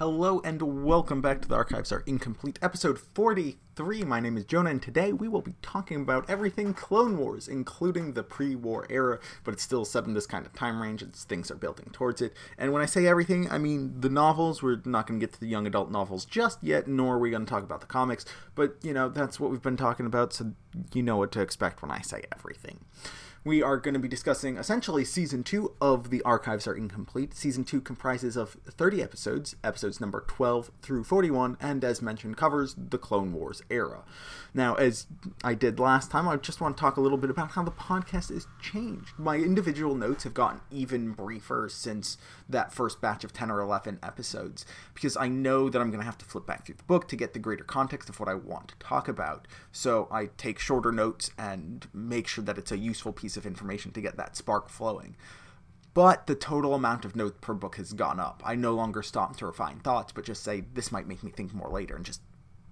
Hello and welcome back to the Archives Are Incomplete, episode 43. My name is Jonah, and today we will be talking about everything Clone Wars, including the pre war era, but it's still set in this kind of time range as things are building towards it. And when I say everything, I mean the novels. We're not going to get to the young adult novels just yet, nor are we going to talk about the comics, but you know, that's what we've been talking about, so you know what to expect when I say everything we are going to be discussing essentially season two of The Archives Are Incomplete. Season two comprises of 30 episodes, episodes number 12 through 41, and as mentioned, covers the Clone Wars era. Now, as I did last time, I just want to talk a little bit about how the podcast has changed. My individual notes have gotten even briefer since that first batch of 10 or 11 episodes, because I know that I'm going to have to flip back through the book to get the greater context of what I want to talk about. So I take shorter notes and make sure that it's a useful piece piece of information to get that spark flowing. But the total amount of notes per book has gone up. I no longer stop to refine thoughts, but just say, this might make me think more later, and just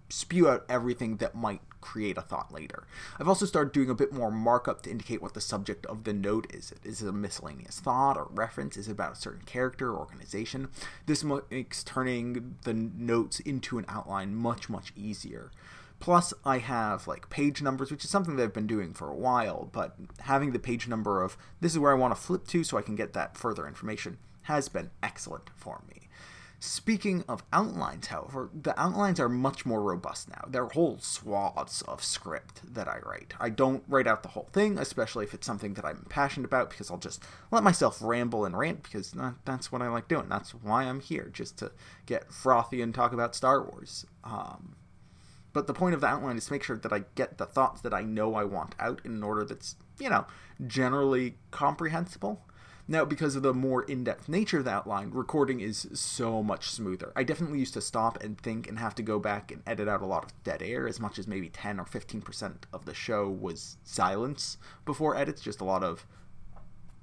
spew out everything that might create a thought later. I've also started doing a bit more markup to indicate what the subject of the note is. Is it a miscellaneous thought or reference? Is it about a certain character or organization? This makes turning the notes into an outline much, much easier. Plus, I have like page numbers, which is something that I've been doing for a while, but having the page number of this is where I want to flip to so I can get that further information has been excellent for me. Speaking of outlines, however, the outlines are much more robust now. They're whole swaths of script that I write. I don't write out the whole thing, especially if it's something that I'm passionate about, because I'll just let myself ramble and rant, because that's what I like doing. That's why I'm here, just to get frothy and talk about Star Wars. Um, but the point of the outline is to make sure that I get the thoughts that I know I want out in an order that's, you know, generally comprehensible. Now, because of the more in depth nature of the outline, recording is so much smoother. I definitely used to stop and think and have to go back and edit out a lot of dead air, as much as maybe 10 or 15% of the show was silence before edits, just a lot of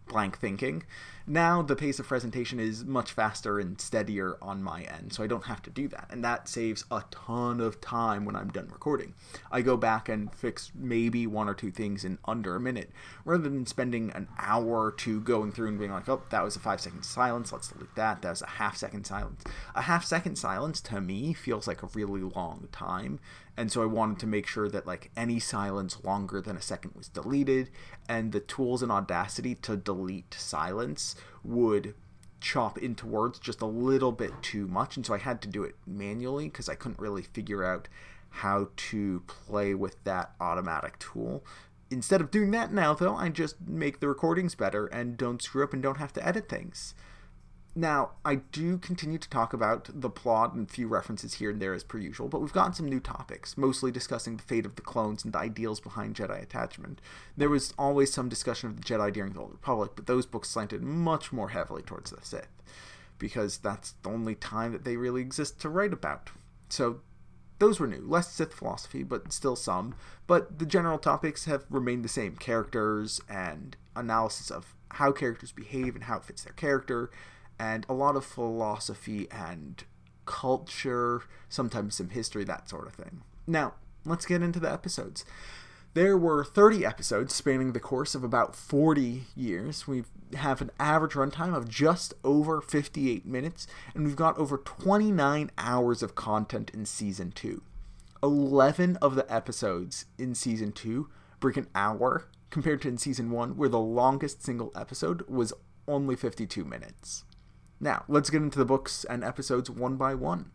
blank thinking. Now the pace of presentation is much faster and steadier on my end, so I don't have to do that. And that saves a ton of time when I'm done recording. I go back and fix maybe one or two things in under a minute, rather than spending an hour or two going through and being like, oh, that was a five second silence, let's delete that. That was a half second silence. A half second silence to me feels like a really long time, and so I wanted to make sure that like any silence longer than a second was deleted, and the tools in Audacity to delete silence would chop into words just a little bit too much, and so I had to do it manually because I couldn't really figure out how to play with that automatic tool. Instead of doing that now, though, I just make the recordings better and don't screw up and don't have to edit things. Now, I do continue to talk about the plot and a few references here and there as per usual, but we've gotten some new topics, mostly discussing the fate of the clones and the ideals behind Jedi attachment. There was always some discussion of the Jedi during the Old Republic, but those books slanted much more heavily towards the Sith, because that's the only time that they really exist to write about. So those were new. Less Sith philosophy, but still some. But the general topics have remained the same characters and analysis of how characters behave and how it fits their character, and a lot of philosophy and culture, sometimes some history, that sort of thing. Now, let's get into the episodes. There were 30 episodes spanning the course of about 40 years. We have an average runtime of just over 58 minutes, and we've got over 29 hours of content in season 2. 11 of the episodes in season 2 break an hour compared to in season 1, where the longest single episode was only 52 minutes. Now, let's get into the books and episodes one by one.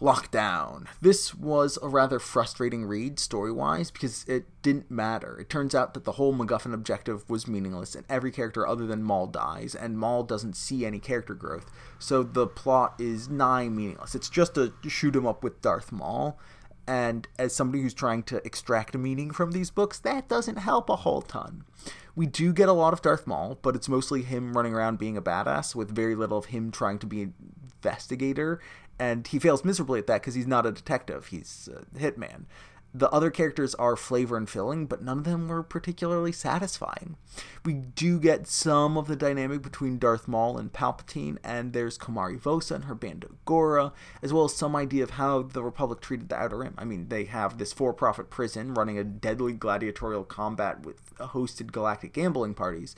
Lockdown. This was a rather frustrating read story wise because it didn't matter. It turns out that the whole MacGuffin objective was meaningless and every character other than Maul dies, and Maul doesn't see any character growth, so the plot is nigh meaningless. It's just a shoot him up with Darth Maul, and as somebody who's trying to extract a meaning from these books, that doesn't help a whole ton. We do get a lot of Darth Maul, but it's mostly him running around being a badass with very little of him trying to be an investigator. And he fails miserably at that because he's not a detective, he's a hitman. The other characters are flavor and filling, but none of them were particularly satisfying. We do get some of the dynamic between Darth Maul and Palpatine, and there's Komari Vosa and her Bando Gora, as well as some idea of how the Republic treated the Outer Rim. I mean, they have this for profit prison running a deadly gladiatorial combat with hosted galactic gambling parties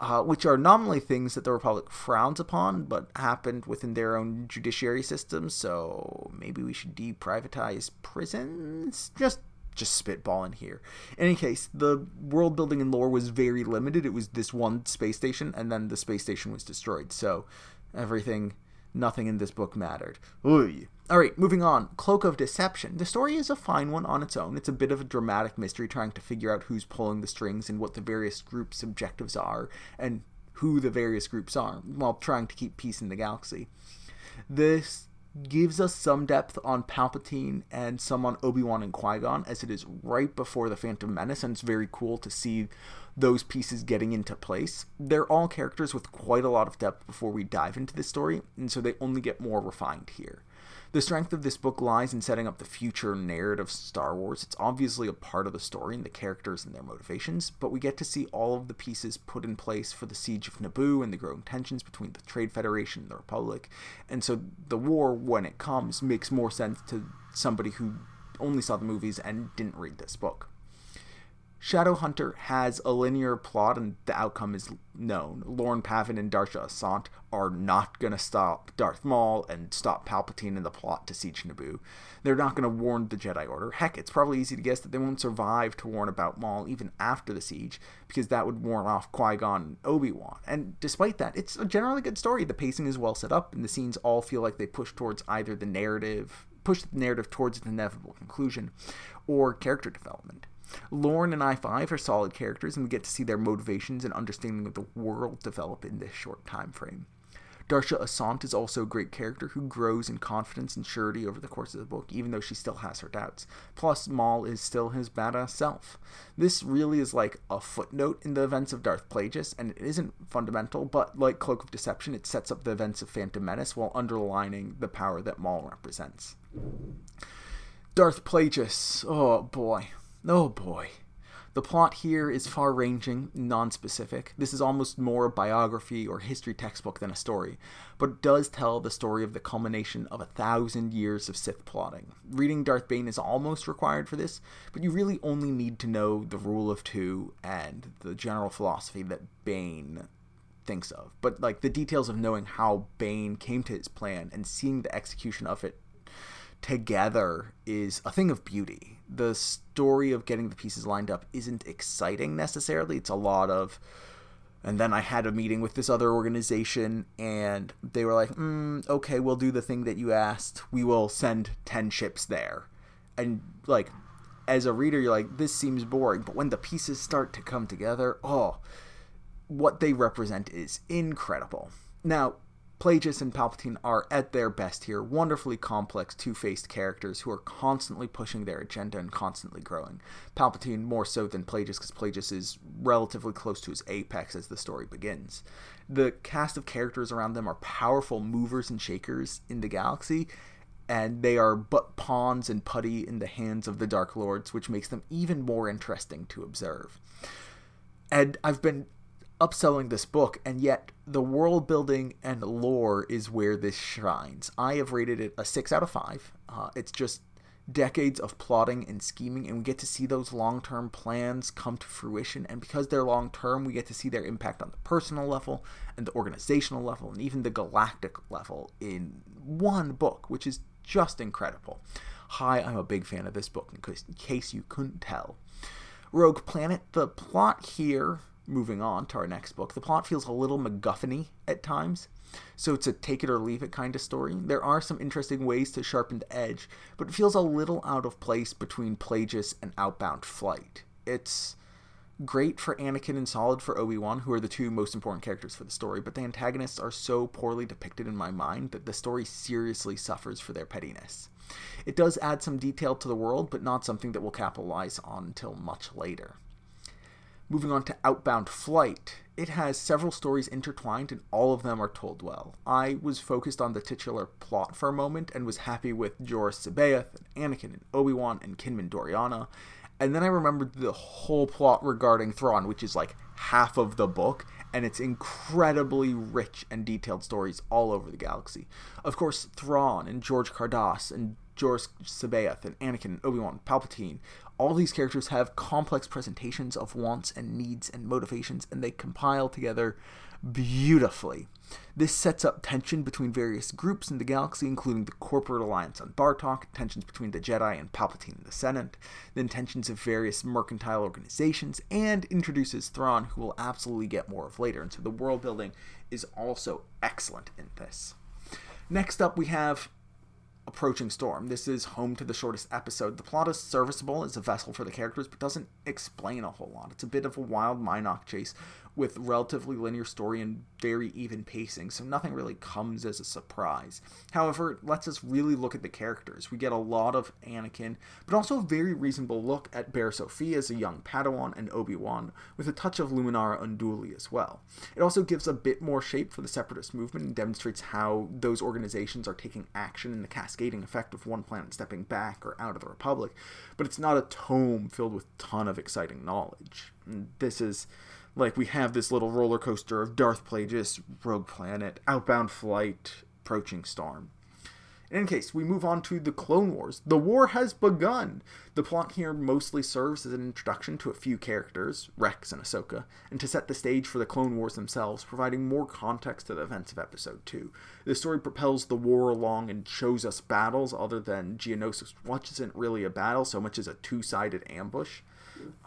uh, which are nominally things that the Republic frowns upon, but happened within their own judiciary system. So maybe we should deprivatize prisons. Just just spitballing here. In any case, the world building and lore was very limited. It was this one space station, and then the space station was destroyed. So everything, nothing in this book mattered. Oy. All right, moving on. Cloak of Deception. The story is a fine one on its own. It's a bit of a dramatic mystery trying to figure out who's pulling the strings and what the various groups' objectives are and who the various groups are while trying to keep peace in the galaxy. This gives us some depth on Palpatine and some on Obi Wan and Qui Gon, as it is right before the Phantom Menace, and it's very cool to see those pieces getting into place. They're all characters with quite a lot of depth before we dive into this story, and so they only get more refined here. The strength of this book lies in setting up the future narrative of Star Wars. It's obviously a part of the story and the characters and their motivations, but we get to see all of the pieces put in place for the siege of Naboo and the growing tensions between the Trade Federation and the Republic. And so the war, when it comes, makes more sense to somebody who only saw the movies and didn't read this book. Shadowhunter has a linear plot and the outcome is known. Lorn Pavan and Darsha Assant are not going to stop Darth Maul and stop Palpatine in the plot to siege Naboo. They're not going to warn the Jedi Order. Heck, it's probably easy to guess that they won't survive to warn about Maul even after the siege, because that would warn off Qui Gon and Obi Wan. And despite that, it's a generally good story. The pacing is well set up, and the scenes all feel like they push towards either the narrative, push the narrative towards an inevitable conclusion, or character development. Lorn and I 5 are solid characters, and we get to see their motivations and understanding of the world develop in this short time frame. Darsha Assant is also a great character who grows in confidence and surety over the course of the book, even though she still has her doubts. Plus, Maul is still his badass self. This really is like a footnote in the events of Darth Plagueis, and it isn't fundamental, but like Cloak of Deception, it sets up the events of Phantom Menace while underlining the power that Maul represents. Darth Plagueis, oh boy. Oh boy. The plot here is far ranging, non specific. This is almost more a biography or history textbook than a story, but it does tell the story of the culmination of a thousand years of Sith plotting. Reading Darth Bane is almost required for this, but you really only need to know the rule of two and the general philosophy that Bane thinks of. But like the details of knowing how Bane came to his plan and seeing the execution of it together is a thing of beauty. The story of getting the pieces lined up isn't exciting necessarily. It's a lot of and then I had a meeting with this other organization, and they were like, mm, okay, we'll do the thing that you asked. We will send 10 ships there. And, like, as a reader, you're like, this seems boring. But when the pieces start to come together, oh, what they represent is incredible. Now, Plagueis and Palpatine are at their best here, wonderfully complex, two faced characters who are constantly pushing their agenda and constantly growing. Palpatine more so than Plagueis, because Plagueis is relatively close to his apex as the story begins. The cast of characters around them are powerful movers and shakers in the galaxy, and they are but pawns and putty in the hands of the Dark Lords, which makes them even more interesting to observe. And I've been upselling this book, and yet the world building and lore is where this shines. I have rated it a 6 out of 5. Uh, it's just decades of plotting and scheming, and we get to see those long term plans come to fruition. And because they're long term, we get to see their impact on the personal level and the organizational level and even the galactic level in one book, which is just incredible. Hi, I'm a big fan of this book, in case, in case you couldn't tell. Rogue Planet, the plot here moving on to our next book, the plot feels a little MacGuffin at times. So it's a take it or leave it kind of story. There are some interesting ways to sharpen the edge, but it feels a little out of place between Plagueis and Outbound Flight. It's great for Anakin and solid for Obi Wan, who are the two most important characters for the story, but the antagonists are so poorly depicted in my mind that the story seriously suffers for their pettiness. It does add some detail to the world, but not something that we'll capitalize on until much later. Moving on to Outbound Flight, it has several stories intertwined and all of them are told well. I was focused on the titular plot for a moment and was happy with Joruus C'baoth and Anakin and Obi-Wan and Kinman Doriana. And then I remembered the whole plot regarding Thrawn, which is like half of the book, and it's incredibly rich and detailed stories all over the galaxy. Of course, Thrawn and Jorj Car'das and Joruus C'baoth and Anakin, and Obi-Wan, Palpatine. All these characters have complex presentations of wants and needs and motivations, and they compile together beautifully. This sets up tension between various groups in the galaxy, including the Corporate Alliance on Barlok, tensions between the Jedi and Palpatine in the Senate, then tensions of various mercantile organizations, and introduces Thrawn, who we'll absolutely get more of later. And so the world building is also excellent in this. Next up, we have approaching storm. This is home to the shortest episode. The plot is serviceable as a vessel for the characters, but doesn't explain a whole lot. It's a bit of a wild Mynock chase with relatively linear story and very even pacing, so nothing really comes as a surprise. However, it lets us really look at the characters. We get a lot of Anakin, but also a very reasonable look at Barriss Offee as a young Padawan and Obi-Wan, with a touch of Luminara Unduli as well. It also gives a bit more shape for the separatist movement and demonstrates how those organizations are taking action in the cascading effect of one planet stepping back or out of the Republic, but it's not a tome filled with ton of exciting knowledge. This is like we have this little roller coaster of Darth Plagueis, Rogue Planet, Outbound Flight, Approaching Storm. In any case, we move on to the Clone Wars. The war has begun. The plot here mostly serves as an introduction to a few characters, Rex and Ahsoka, and to set the stage for the Clone Wars themselves, providing more context to the events of Episode 2. The story propels the war along and shows us battles other than Geonosis, which isn't really a battle so much as a two sided ambush.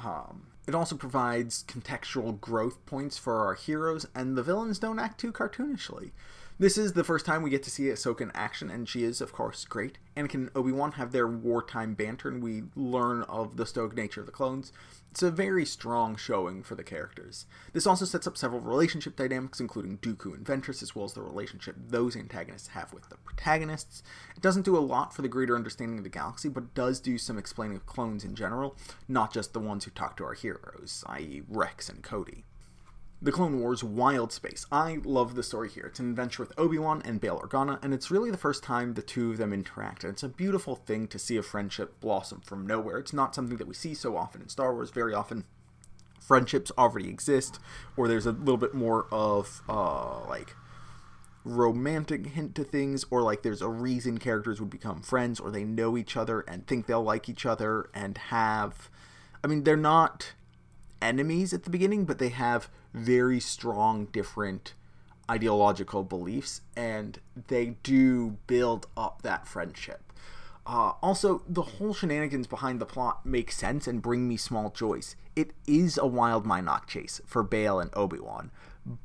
Um, it also provides contextual growth points for our heroes, and the villains don't act too cartoonishly. This is the first time we get to see Ahsoka in action, and she is, of course, great. Anakin and Obi-Wan have their wartime banter, and we learn of the stoic nature of the clones. It's a very strong showing for the characters. This also sets up several relationship dynamics, including Dooku and Ventress, as well as the relationship those antagonists have with the protagonists. It doesn't do a lot for the greater understanding of the galaxy, but does do some explaining of clones in general, not just the ones who talk to our heroes, i.e., Rex and Cody. The Clone Wars Wild Space. I love the story here. It's an adventure with Obi-Wan and Bail Organa, and it's really the first time the two of them interact, and it's a beautiful thing to see a friendship blossom from nowhere. It's not something that we see so often in Star Wars. Very often, friendships already exist, or there's a little bit more of, uh, like, romantic hint to things, or like there's a reason characters would become friends, or they know each other and think they'll like each other, and have... I mean, they're not enemies at the beginning, but they have very strong different ideological beliefs and they do build up that friendship. Uh, also, the whole shenanigans behind the plot make sense and bring me small joys. It is a wild Mynock chase for Bail and Obi-Wan,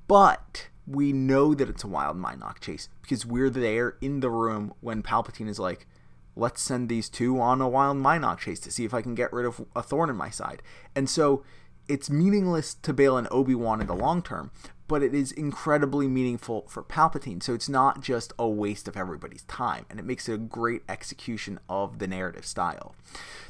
but we know that it's a wild Mynock chase because we're there in the room when Palpatine is like, let's send these two on a wild Mynock chase to see if I can get rid of a thorn in my side. And so it's meaningless to Bail and Obi-Wan in the long term, but it is incredibly meaningful for Palpatine. So it's not just a waste of everybody's time, and it makes it a great execution of the narrative style.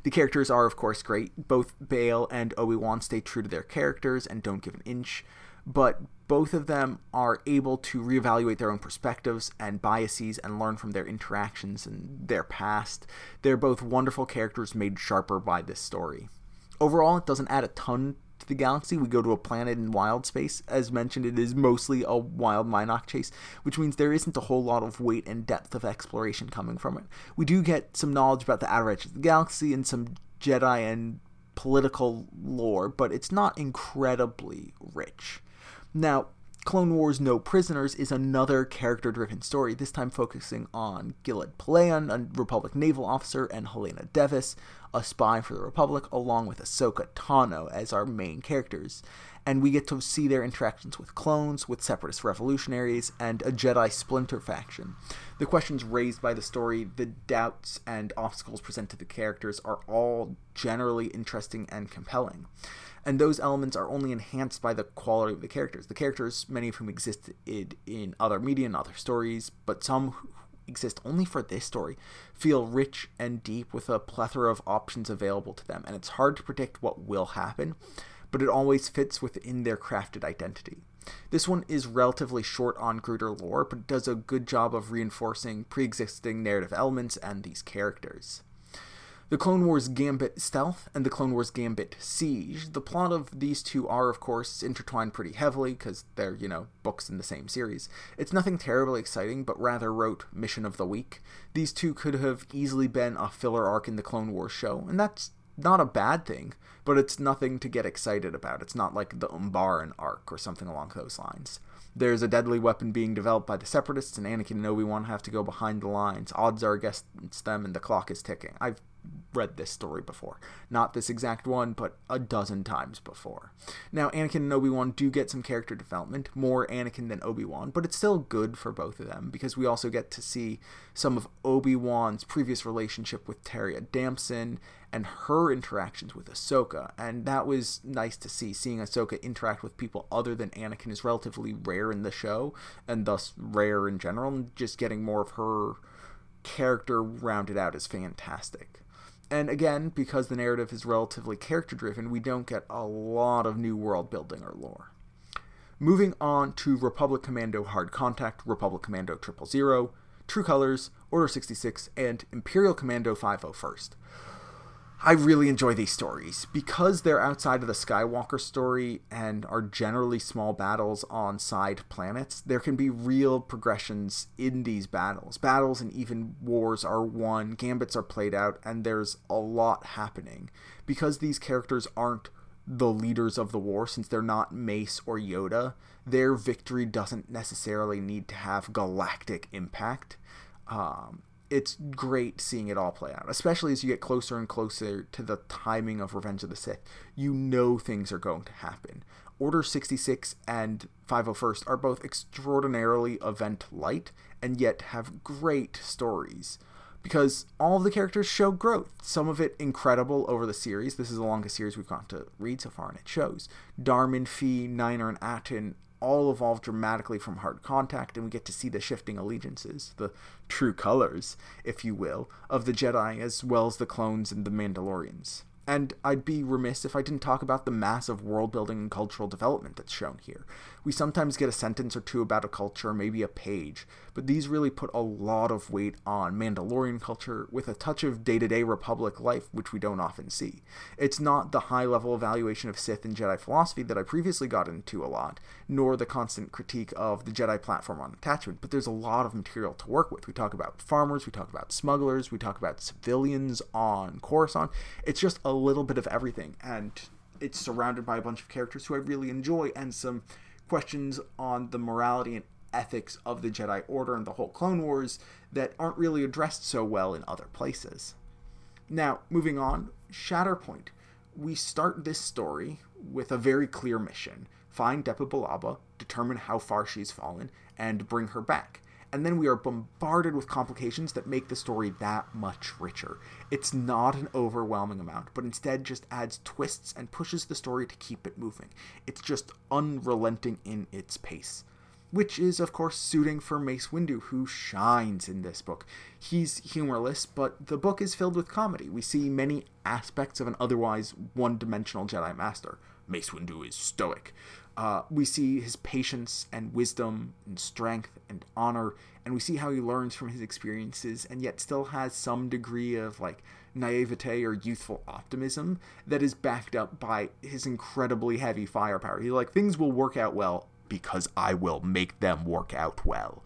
The characters are, of course, great. Both Bail and Obi-Wan stay true to their characters and don't give an inch, but both of them are able to reevaluate their own perspectives and biases and learn from their interactions and their past. They're both wonderful characters made sharper by this story. Overall, it doesn't add a ton to the galaxy. We go to a planet in wild space. As mentioned, it is mostly a wild Mynock chase, which means there isn't a whole lot of weight and depth of exploration coming from it. We do get some knowledge about the outer edge of the galaxy and some Jedi and political lore, but it's not incredibly rich. Now, Clone Wars No Prisoners is another character driven story, this time focusing on Gilad Pellaeon, a Republic naval officer, and Hallena Devis, a spy for the Republic, along with Ahsoka Tano as our main characters. And we get to see their interactions with clones, with separatist revolutionaries, and a Jedi splinter faction. The questions raised by the story, the doubts and obstacles presented to the characters are all generally interesting and compelling and those elements are only enhanced by the quality of the characters. The characters, many of whom existed in other media and other stories, but some exist only for this story, feel rich and deep with a plethora of options available to them, and it's hard to predict what will happen, but it always fits within their crafted identity. This one is relatively short on Gruder lore, but does a good job of reinforcing pre existing narrative elements and these characters. The Clone Wars Gambit Stealth and the Clone Wars Gambit Siege. The plot of these two are, of course, intertwined pretty heavily because they're, you know, books in the same series. It's nothing terribly exciting, but rather wrote Mission of the Week. These two could have easily been a filler arc in the Clone Wars show, and that's not a bad thing, but it's nothing to get excited about. It's not like the Umbaran arc or something along those lines. There's a deadly weapon being developed by the Separatists, and Anakin and Obi Wan have to go behind the lines. Odds are against them, and the clock is ticking. I've read this story before. Not this exact one, but a dozen times before. Now, Anakin and Obi Wan do get some character development, more Anakin than Obi Wan, but it's still good for both of them because we also get to see some of Obi Wan's previous relationship with Taria Damsin and her interactions with Ahsoka, and that was nice to see. Seeing Ahsoka interact with people other than Anakin is relatively rare in the show, and thus rare in general, and just getting more of her character rounded out is fantastic and again, because the narrative is relatively character driven, we don't get a lot of new world building or lore. Moving on to Republic Commando Hard Contact, Republic Commando Triple Zero, True Colors, Order 66, and Imperial Commando 501st. I really enjoy these stories because they're outside of the Skywalker story and are generally small battles on side planets. There can be real progressions in these battles. Battles and even wars are won, gambits are played out, and there's a lot happening. Because these characters aren't the leaders of the war, since they're not Mace or Yoda, their victory doesn't necessarily need to have galactic impact. Um, it's great seeing it all play out, especially as you get closer and closer to the timing of Revenge of the Sith. You know things are going to happen. Order 66 and 501st are both extraordinarily event light and yet have great stories because all of the characters show growth. Some of it incredible over the series. This is the longest series we've got to read so far, and it shows. Darman, Fi, Niner, and Atin all evolve dramatically from hard contact, and we get to see the shifting allegiances, the true colors, if you will, of the Jedi as well as the clones and the Mandalorians. And I'd be remiss if I didn't talk about the massive world building and cultural development that's shown here. We sometimes get a sentence or two about a culture, maybe a page, but these really put a lot of weight on Mandalorian culture with a touch of day to day Republic life, which we don't often see. It's not the high level evaluation of Sith and Jedi philosophy that I previously got into a lot, nor the constant critique of the Jedi platform on attachment, but there's a lot of material to work with. We talk about farmers, we talk about smugglers, we talk about civilians on Coruscant. It's just a little bit of everything, and it's surrounded by a bunch of characters who I really enjoy and some questions on the morality and ethics of the Jedi Order and the whole Clone Wars that aren't really addressed so well in other places. Now, moving on, Shatterpoint. We start this story with a very clear mission find Depa Billaba, determine how far she's fallen, and bring her back and then we are bombarded with complications that make the story that much richer. It's not an overwhelming amount, but instead just adds twists and pushes the story to keep it moving. It's just unrelenting in its pace. Which is, of course, suiting for Mace Windu, who shines in this book. He's humorless, but the book is filled with comedy. We see many aspects of an otherwise one dimensional Jedi Master. Mace Windu is stoic. Uh, we see his patience and wisdom and strength and honor, and we see how he learns from his experiences and yet still has some degree of like naivete or youthful optimism that is backed up by his incredibly heavy firepower. He's like, things will work out well because I will make them work out well.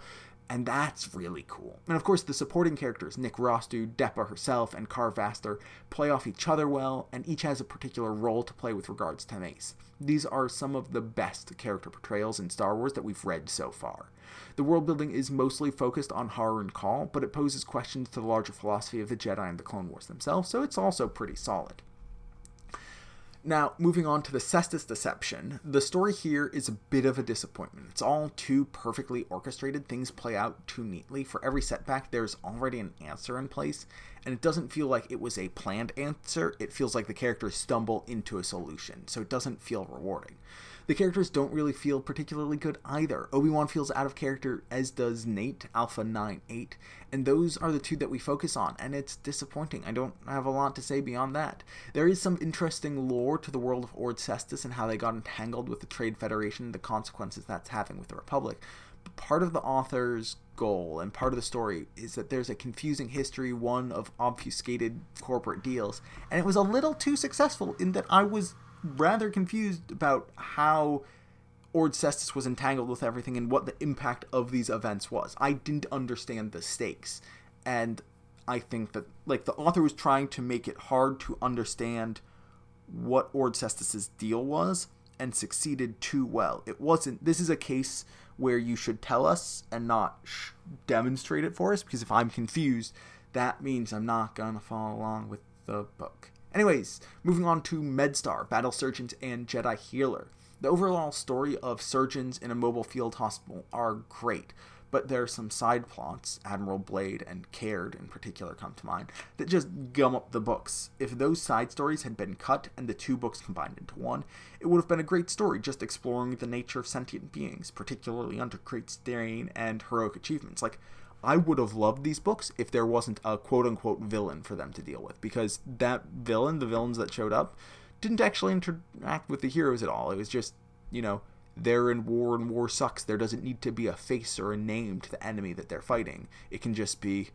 And that's really cool. And of course, the supporting characters, Nick Rostu, Depa herself, and Kar Vastor, play off each other well, and each has a particular role to play with regards to Mace. These are some of the best character portrayals in Star Wars that we've read so far. The world building is mostly focused on Haruun Kal, but it poses questions to the larger philosophy of the Jedi and the Clone Wars themselves, so it's also pretty solid. Now, moving on to the Cestus Deception, the story here is a bit of a disappointment. It's all too perfectly orchestrated, things play out too neatly. For every setback, there's already an answer in place, and it doesn't feel like it was a planned answer. It feels like the characters stumble into a solution, so it doesn't feel rewarding. The characters don't really feel particularly good either. Obi-Wan feels out of character, as does Nate, Alpha 9-8, and those are the two that we focus on, and it's disappointing. I don't have a lot to say beyond that. There is some interesting lore to the world of Ord Cestus and how they got entangled with the Trade Federation the consequences that's having with the Republic, part of the author's goal and part of the story is that there's a confusing history, one of obfuscated corporate deals, and it was a little too successful in that I was rather confused about how Ord Cestus was entangled with everything and what the impact of these events was. I didn't understand the stakes, and I think that like the author was trying to make it hard to understand what Ord Cestus's deal was and succeeded too well. It wasn't. This is a case where you should tell us and not sh- demonstrate it for us because if I'm confused, that means I'm not gonna follow along with the book. Anyways, moving on to MedStar, Battle Surgeons and Jedi Healer. The overall story of surgeons in a mobile field hospital are great, but there are some side plots, Admiral Bleyd and Kaird in particular come to mind, that just gum up the books. If those side stories had been cut and the two books combined into one, it would have been a great story just exploring the nature of sentient beings, particularly under great strain and heroic achievements. Like, I would have loved these books if there wasn't a quote unquote villain for them to deal with, because that villain, the villains that showed up, didn't actually interact with the heroes at all. It was just, you know, they're in war and war sucks. There doesn't need to be a face or a name to the enemy that they're fighting. It can just be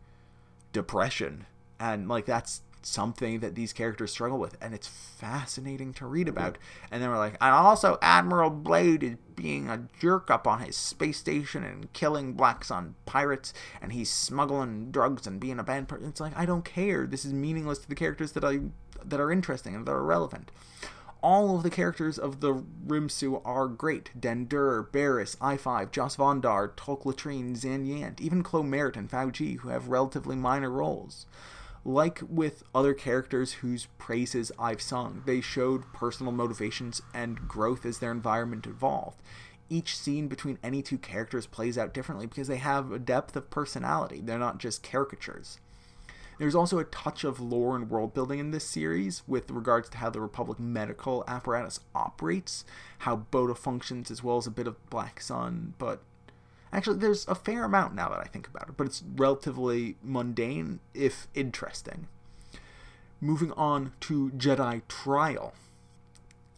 depression. And like that's something that these characters struggle with and it's fascinating to read about. And then we're like, and also Admiral Bleyd is being a jerk up on his space station and killing Black Sun pirates and he's smuggling drugs and being a bad person. It's like I don't care. This is meaningless to the characters that I that are interesting and that are relevant all of the characters of the Rimsoo are great. Den Dhur, Barriss, I5, Jos Vondar, Tolk Latrine, Zan Yant, even Klo Merit and Phow Ji who have relatively minor roles. Like with other characters whose praises I've sung, they showed personal motivations and growth as their environment evolved. Each scene between any two characters plays out differently because they have a depth of personality. They're not just caricatures. There's also a touch of lore and world building in this series with regards to how the Republic medical apparatus operates, how Bota functions, as well as a bit of Black Sun. But actually, there's a fair amount now that I think about it, but it's relatively mundane, if interesting. Moving on to Jedi Trial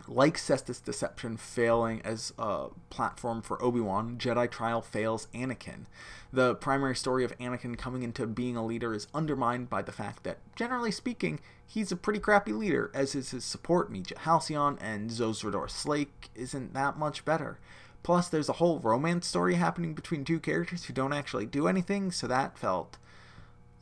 like Cestus Deception failing as a platform for Obi Wan, Jedi Trial fails Anakin. The primary story of Anakin coming into being a leader is undermined by the fact that, generally speaking, he's a pretty crappy leader, as is his support, Mijit Halcyon, and Zozridor Slayke isn't that much better. Plus, there's a whole romance story happening between two characters who don't actually do anything, so that felt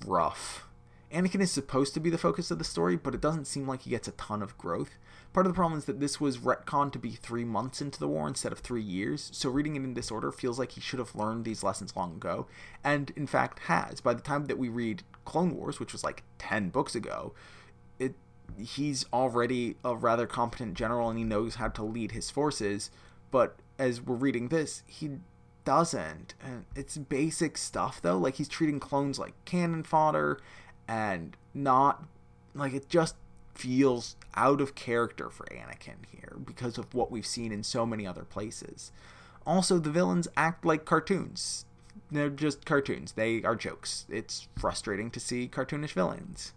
rough. Anakin is supposed to be the focus of the story, but it doesn't seem like he gets a ton of growth. Part of the problem is that this was retconned to be three months into the war instead of three years, so reading it in this order feels like he should have learned these lessons long ago, and in fact has. By the time that we read Clone Wars, which was like 10 books ago, it he's already a rather competent general and he knows how to lead his forces, but as we're reading this, he doesn't. And it's basic stuff though, like he's treating clones like cannon fodder and not like it just feels out of character for Anakin here because of what we've seen in so many other places. Also, the villains act like cartoons. They're just cartoons. They are jokes. It's frustrating to see cartoonish villains.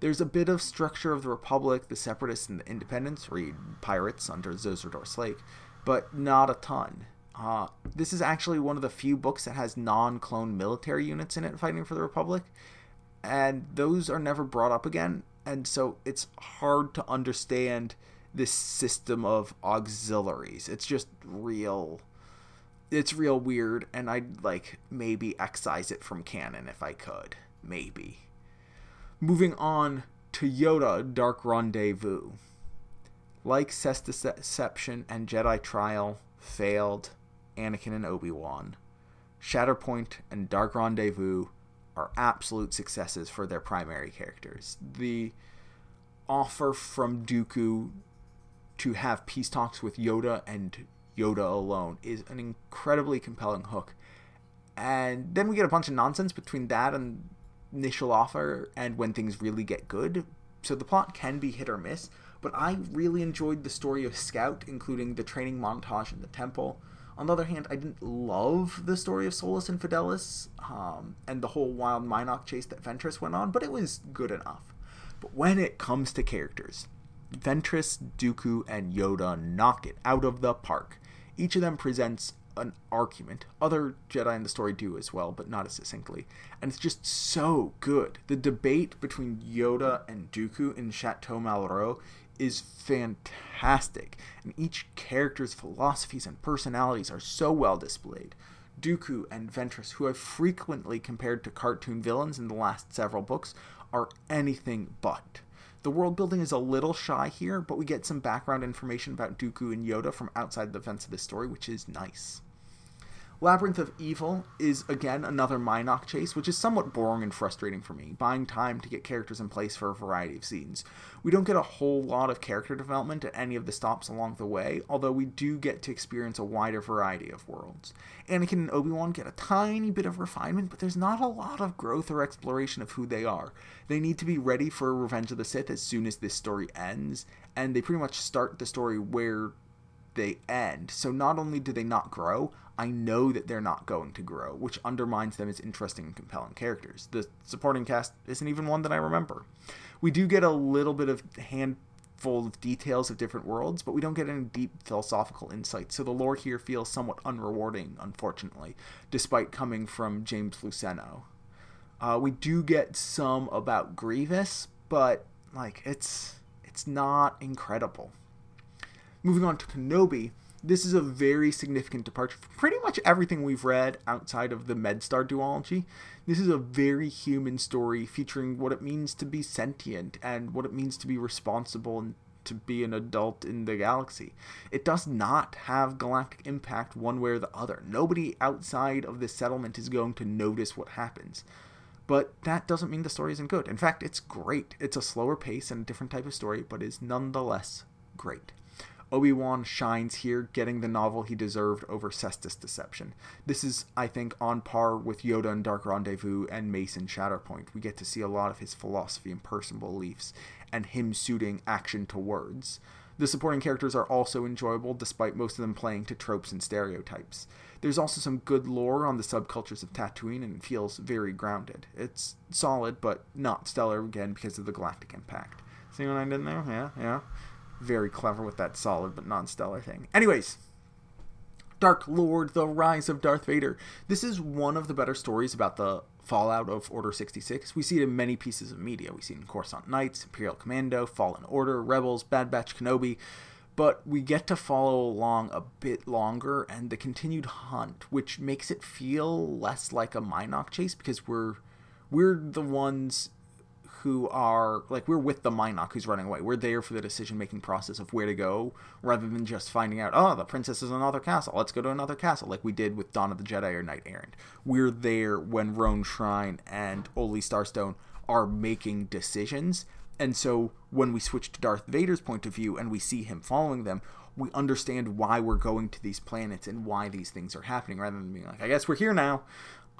There's a bit of structure of the Republic, the Separatists, and the Independents, read Pirates under Zozridor Slayke, but not a ton. Uh, this is actually one of the few books that has non clone military units in it fighting for the Republic, and those are never brought up again and so it's hard to understand this system of auxiliaries. It's just real it's real weird and I'd like maybe excise it from canon if I could. Maybe. Moving on to Yoda Dark Rendezvous. Like Cestus Deception and Jedi Trial failed Anakin and Obi-Wan. Shatterpoint and Dark Rendezvous are absolute successes for their primary characters. The offer from Dooku to have peace talks with Yoda and Yoda alone is an incredibly compelling hook. And then we get a bunch of nonsense between that and initial offer and when things really get good. So the plot can be hit or miss, but I really enjoyed the story of Scout, including the training montage in the temple. On the other hand, I didn't love the story of Solus and Fidelis um, and the whole wild Mynock chase that Ventress went on, but it was good enough. But when it comes to characters, Ventress, Dooku, and Yoda knock it out of the park. Each of them presents an argument. Other Jedi in the story do as well, but not as succinctly. And it's just so good. The debate between Yoda and Dooku in Chateau Malreaux is fantastic, and each character's philosophies and personalities are so well displayed. Dooku and Ventress, who I've frequently compared to cartoon villains in the last several books, are anything but. The world building is a little shy here, but we get some background information about Dooku and Yoda from outside the events of this story, which is nice. Labyrinth of Evil is again another Mynock chase, which is somewhat boring and frustrating for me, buying time to get characters in place for a variety of scenes. We don't get a whole lot of character development at any of the stops along the way, although we do get to experience a wider variety of worlds. Anakin and Obi-Wan get a tiny bit of refinement, but there's not a lot of growth or exploration of who they are. They need to be ready for Revenge of the Sith as soon as this story ends, and they pretty much start the story where they end. So not only do they not grow, I know that they're not going to grow, which undermines them as interesting and compelling characters. The supporting cast isn't even one that I remember. We do get a little bit of handful of details of different worlds, but we don't get any deep philosophical insight, so the lore here feels somewhat unrewarding, unfortunately, despite coming from James Luceno. Uh, we do get some about Grievous, but like it's it's not incredible. Moving on to Kenobi, this is a very significant departure from pretty much everything we've read outside of the MedStar duology. This is a very human story featuring what it means to be sentient and what it means to be responsible and to be an adult in the galaxy. It does not have galactic impact one way or the other. Nobody outside of this settlement is going to notice what happens. But that doesn't mean the story isn't good. In fact, it's great. It's a slower pace and a different type of story, but is nonetheless great. Obi-Wan shines here, getting the novel he deserved over Cestus Deception. This is, I think, on par with Yoda and Dark Rendezvous and Mace Shatterpoint. We get to see a lot of his philosophy and personal beliefs, and him suiting action to words. The supporting characters are also enjoyable, despite most of them playing to tropes and stereotypes. There's also some good lore on the subcultures of Tatooine, and it feels very grounded. It's solid, but not stellar, again, because of the galactic impact. See what I did there? Yeah, yeah very clever with that solid but non-stellar thing. Anyways, Dark Lord, The Rise of Darth Vader. This is one of the better stories about the fallout of Order 66. We see it in many pieces of media. We see it in Coruscant Knights, Imperial Commando, Fallen Order, Rebels, Bad Batch, Kenobi. But we get to follow along a bit longer and the continued hunt, which makes it feel less like a Mynock chase because we're we're the ones who are like we're with the Mynock who's running away. We're there for the decision making process of where to go, rather than just finding out, oh, the princess is in another castle. Let's go to another castle, like we did with Dawn of the Jedi or Knight Errant. We're there when Roan Shryne and Olee Starstone are making decisions, and so when we switch to Darth Vader's point of view and we see him following them, we understand why we're going to these planets and why these things are happening, rather than being like, I guess we're here now.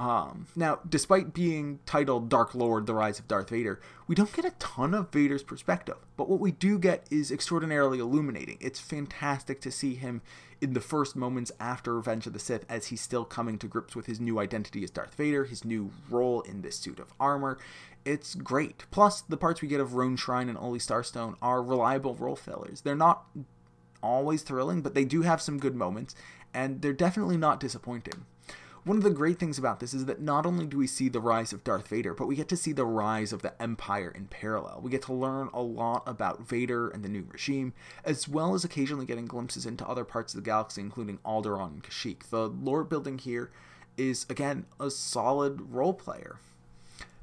Um, now, despite being titled Dark Lord, The Rise of Darth Vader, we don't get a ton of Vader's perspective, but what we do get is extraordinarily illuminating. It's fantastic to see him in the first moments after Revenge of the Sith as he's still coming to grips with his new identity as Darth Vader, his new role in this suit of armor. It's great. Plus, the parts we get of Roan Shryne and Olee Starstone are reliable role fillers. They're not always thrilling, but they do have some good moments, and they're definitely not disappointing. One of the great things about this is that not only do we see the rise of Darth Vader, but we get to see the rise of the Empire in parallel. We get to learn a lot about Vader and the new regime, as well as occasionally getting glimpses into other parts of the galaxy, including Alderaan and Kashyyyk. The lore building here is, again, a solid role player.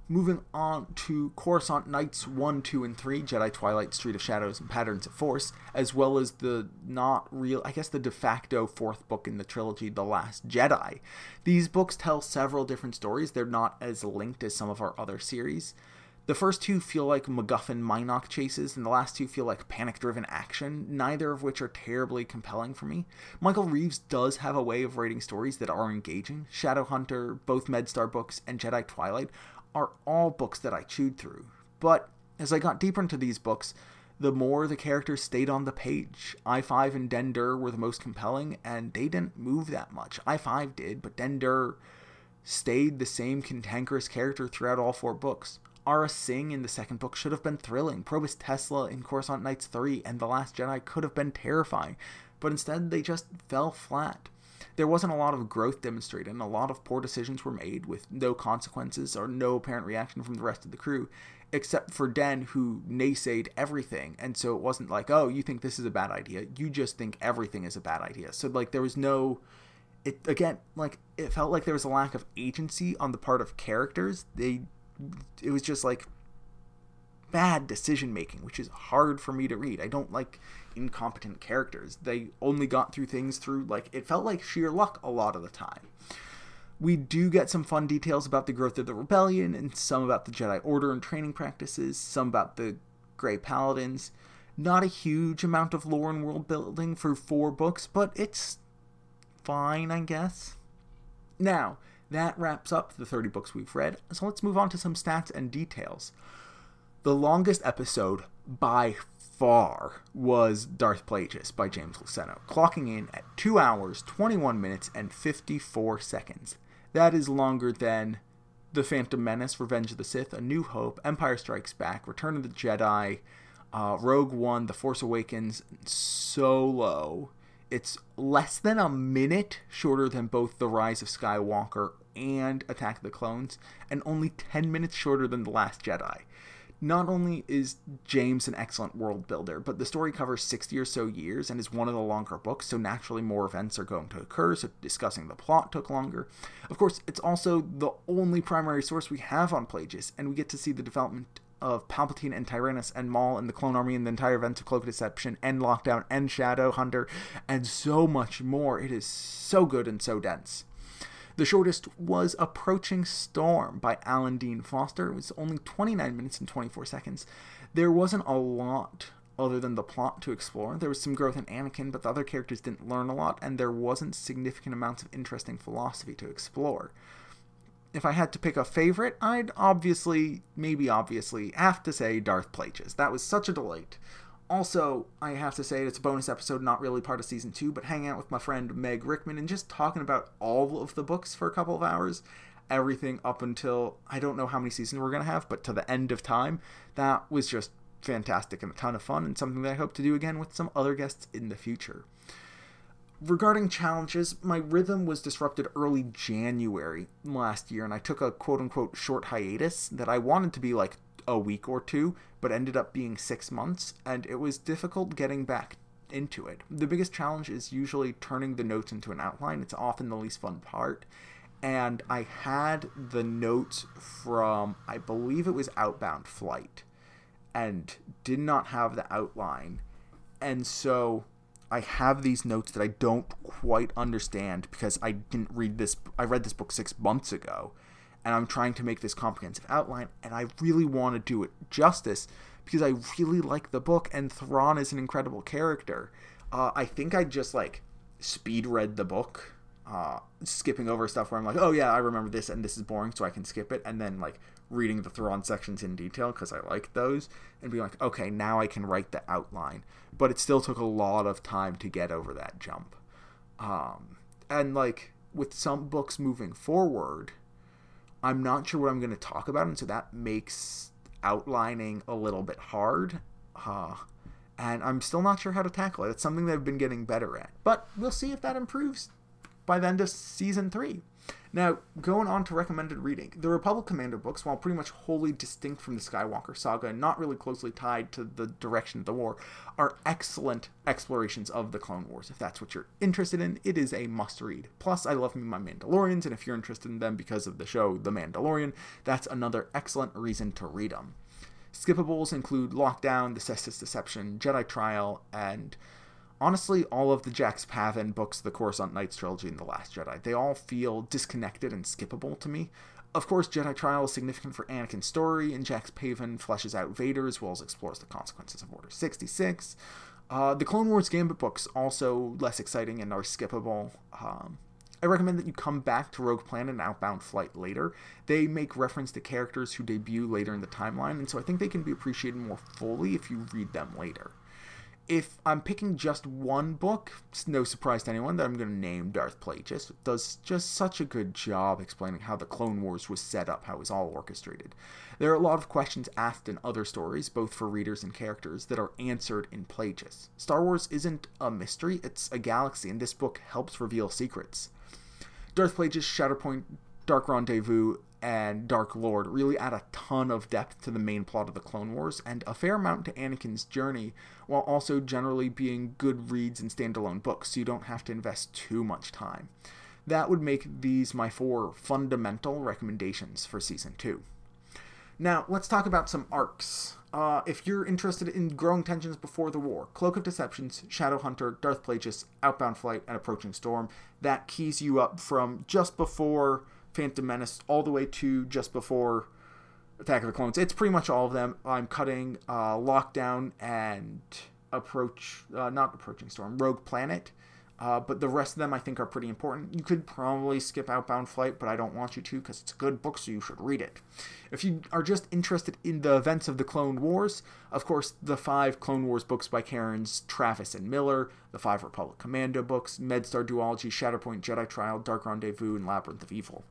Moving on to Coruscant Knights 1, 2, and 3, Jedi Twilight, Street of Shadows, and Patterns of Force, as well as the not real, I guess the de facto fourth book in the trilogy, The Last Jedi. These books tell several different stories. They're not as linked as some of our other series. The first two feel like MacGuffin Mynock chases, and the last two feel like panic driven action, neither of which are terribly compelling for me. Michael Reaves does have a way of writing stories that are engaging. Shadowhunter, both MedStar books, and Jedi Twilight are all books that I chewed through. But as I got deeper into these books, the more the characters stayed on the page. I 5 and Den Dhur were the most compelling, and they didn't move that much. I 5 did, but Den Dhur stayed the same cantankerous character throughout all four books. Aurra Sing in the second book should have been thrilling. Probus Tesla in Coruscant Knights 3 and The Last Jedi could have been terrifying, but instead they just fell flat. There wasn't a lot of growth demonstrated, and a lot of poor decisions were made with no consequences or no apparent reaction from the rest of the crew, except for Den, who naysayed everything. And so it wasn't like, oh, you think this is a bad idea. You just think everything is a bad idea. So, like, there was no. It, again, like, it felt like there was a lack of agency on the part of characters. They. It was just like bad decision making, which is hard for me to read. I don't like incompetent characters. They only got through things through, like, it felt like sheer luck a lot of the time. We do get some fun details about the growth of the rebellion and some about the Jedi Order and training practices, some about the Grey Paladins. Not a huge amount of lore and world building for four books, but it's fine, I guess. Now, that wraps up the 30 books we've read, so let's move on to some stats and details. The longest episode by far was Darth Plagueis by James Luceno, clocking in at 2 hours, 21 minutes, and 54 seconds. That is longer than The Phantom Menace, Revenge of the Sith, A New Hope, Empire Strikes Back, Return of the Jedi, uh, Rogue One, The Force Awakens, Solo. It's less than a minute shorter than both The Rise of Skywalker and Attack of the Clones, and only 10 minutes shorter than The Last Jedi not only is James an excellent world builder, but the story covers 60 or so years and is one of the longer books, so naturally more events are going to occur, so discussing the plot took longer. Of course, it's also the only primary source we have on Plagueis, and we get to see the development of Palpatine and Tyrannus and Maul and the Clone Army and the entire events of Cloak Deception and Lockdown and Shadow Hunter and so much more. It is so good and so dense. The shortest was Approaching Storm by Alan Dean Foster. It was only 29 minutes and 24 seconds. There wasn't a lot other than the plot to explore. There was some growth in Anakin, but the other characters didn't learn a lot, and there wasn't significant amounts of interesting philosophy to explore. If I had to pick a favorite, I'd obviously, maybe obviously, have to say Darth Plagueis. That was such a delight. Also, I have to say it's a bonus episode, not really part of season two, but hanging out with my friend Meg Rickman and just talking about all of the books for a couple of hours, everything up until I don't know how many seasons we're gonna have, but to the end of time, that was just fantastic and a ton of fun, and something that I hope to do again with some other guests in the future. Regarding challenges, my rhythm was disrupted early January last year, and I took a quote unquote short hiatus that I wanted to be like a week or two, but ended up being six months, and it was difficult getting back into it. The biggest challenge is usually turning the notes into an outline, it's often the least fun part. And I had the notes from, I believe it was Outbound Flight, and did not have the outline. And so I have these notes that I don't quite understand because I didn't read this. I read this book six months ago, and I'm trying to make this comprehensive outline, and I really want to do it justice because I really like the book, and Thrawn is an incredible character. Uh, I think I just like speed read the book, uh, skipping over stuff where I'm like, oh yeah, I remember this, and this is boring, so I can skip it, and then like reading the Thrawn sections in detail because I like those, and be like, okay, now I can write the outline. But it still took a lot of time to get over that jump. Um, and like with some books moving forward, I'm not sure what I'm going to talk about, and so that makes outlining a little bit hard. Uh, and I'm still not sure how to tackle it. It's something that I've been getting better at. But we'll see if that improves by the end of season three. Now, going on to recommended reading, the Republic Commando books, while pretty much wholly distinct from the Skywalker saga and not really closely tied to the direction of the war, are excellent explorations of the Clone Wars. If that's what you're interested in, it is a must read. Plus, I love me my Mandalorians, and if you're interested in them because of the show The Mandalorian, that's another excellent reason to read them. Skippables include Lockdown, The Cestus Deception, Jedi Trial, and honestly, all of the Jax Pavan books, the Coruscant Nights trilogy, and The Last Jedi, they all feel disconnected and skippable to me. Of course, Jedi Trial is significant for Anakin's story, and Jax Pavan fleshes out Vader as well as explores the consequences of Order 66. Uh, the Clone Wars Gambit books also less exciting and are skippable. Um, I recommend that you come back to Rogue Planet and Outbound Flight later. They make reference to characters who debut later in the timeline, and so I think they can be appreciated more fully if you read them later. If I'm picking just one book, it's no surprise to anyone that I'm going to name Darth Plagueis. It does just such a good job explaining how the Clone Wars was set up, how it was all orchestrated. There are a lot of questions asked in other stories, both for readers and characters, that are answered in Plagueis. Star Wars isn't a mystery, it's a galaxy, and this book helps reveal secrets. Darth Plagueis, Shatterpoint, Dark Rendezvous, and Dark Lord really add a ton of depth to the main plot of the Clone Wars and a fair amount to Anakin's journey, while also generally being good reads and standalone books, so you don't have to invest too much time. That would make these my four fundamental recommendations for Season 2. Now, let's talk about some arcs. Uh, if you're interested in growing tensions before the war, Cloak of Deceptions, Shadow Hunter, Darth Plagueis, Outbound Flight, and Approaching Storm, that keys you up from just before Phantom Menace all the way to just before Attack of the Clones. It's pretty much all of them. I'm cutting uh, Lockdown and Approach, uh, not Approaching Storm, Rogue Planet. Uh, but the rest of them I think are pretty important. You could probably skip Outbound Flight, but I don't want you to because it's a good book, so you should read it. If you are just interested in the events of the Clone Wars, of course, the five Clone Wars books by Karens Traviss and Miller, the five Republic Commando books, MedStar Duology, Shatterpoint, Jedi Trial, Dark Rendezvous, and Labyrinth of Evil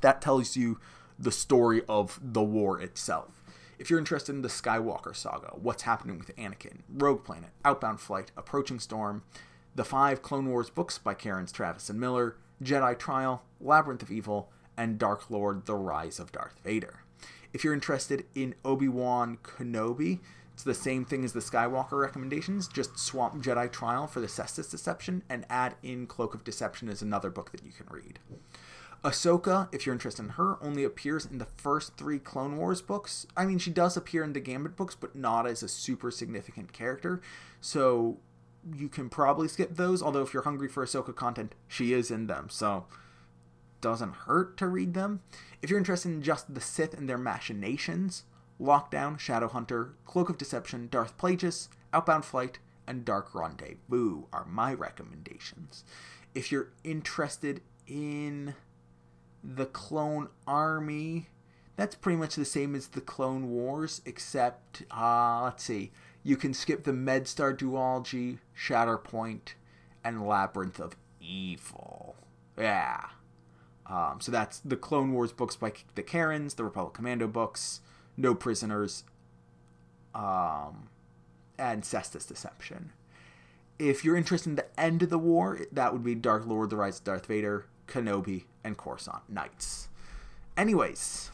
that tells you the story of the war itself. If you're interested in the Skywalker saga, what's happening with Anakin, Rogue Planet, Outbound Flight, Approaching Storm, the five Clone Wars books by Karens Traviss and Miller, Jedi Trial, Labyrinth of Evil, and Dark Lord The Rise of Darth Vader. If you're interested in Obi Wan Kenobi, it's the same thing as the Skywalker recommendations, just swap Jedi Trial for the Cestus Deception and add in Cloak of Deception as another book that you can read. Ahsoka, if you're interested in her, only appears in the first three Clone Wars books. I mean, she does appear in the Gambit books, but not as a super significant character. So you can probably skip those. Although, if you're hungry for Ahsoka content, she is in them. So doesn't hurt to read them. If you're interested in just the Sith and their machinations, Lockdown, Shadowhunter, Cloak of Deception, Darth Plagueis, Outbound Flight, and Dark Rendezvous are my recommendations. If you're interested in the Clone Army. That's pretty much the same as the Clone Wars, except, uh, let's see, you can skip the MedStar duology, Shatterpoint, and Labyrinth of Evil. Yeah. Um, so that's the Clone Wars books by the Karens, the Republic Commando books, No Prisoners, um, and Cestus Deception. If you're interested in the end of the war, that would be Dark Lord, The Rise of Darth Vader, Kenobi, and Coruscant Nights. Anyways,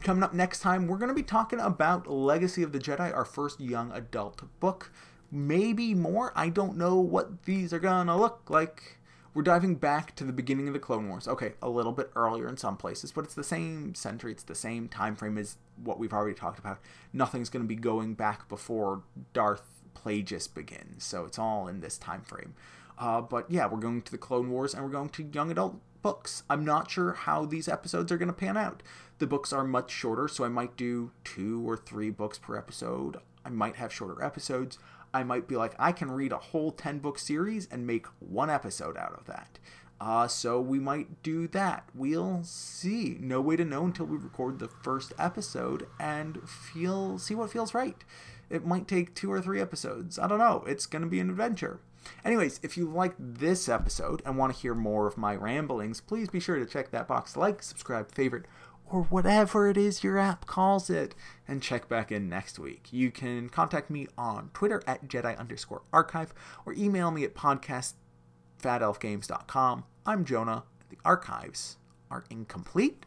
coming up next time, we're going to be talking about Legacy of the Jedi, our first young adult book. Maybe more. I don't know what these are going to look like. We're diving back to the beginning of the Clone Wars. Okay, a little bit earlier in some places, but it's the same century, it's the same time frame as what we've already talked about. Nothing's going to be going back before Darth Plagueis begins, so it's all in this time frame. Uh, but yeah, we're going to the Clone Wars and we're going to young adult books. I'm not sure how these episodes are going to pan out. The books are much shorter, so I might do two or three books per episode. I might have shorter episodes. I might be like, I can read a whole 10 book series and make one episode out of that. Uh, so we might do that. We'll see. No way to know until we record the first episode and feel see what feels right. It might take two or three episodes. I don't know. It's going to be an adventure. Anyways, if you liked this episode and want to hear more of my ramblings, please be sure to check that box, like, subscribe, favorite, or whatever it is your app calls it, and check back in next week. You can contact me on Twitter at Jedi underscore archive or email me at podcastfadelfgames.com. I'm Jonah. The archives are incomplete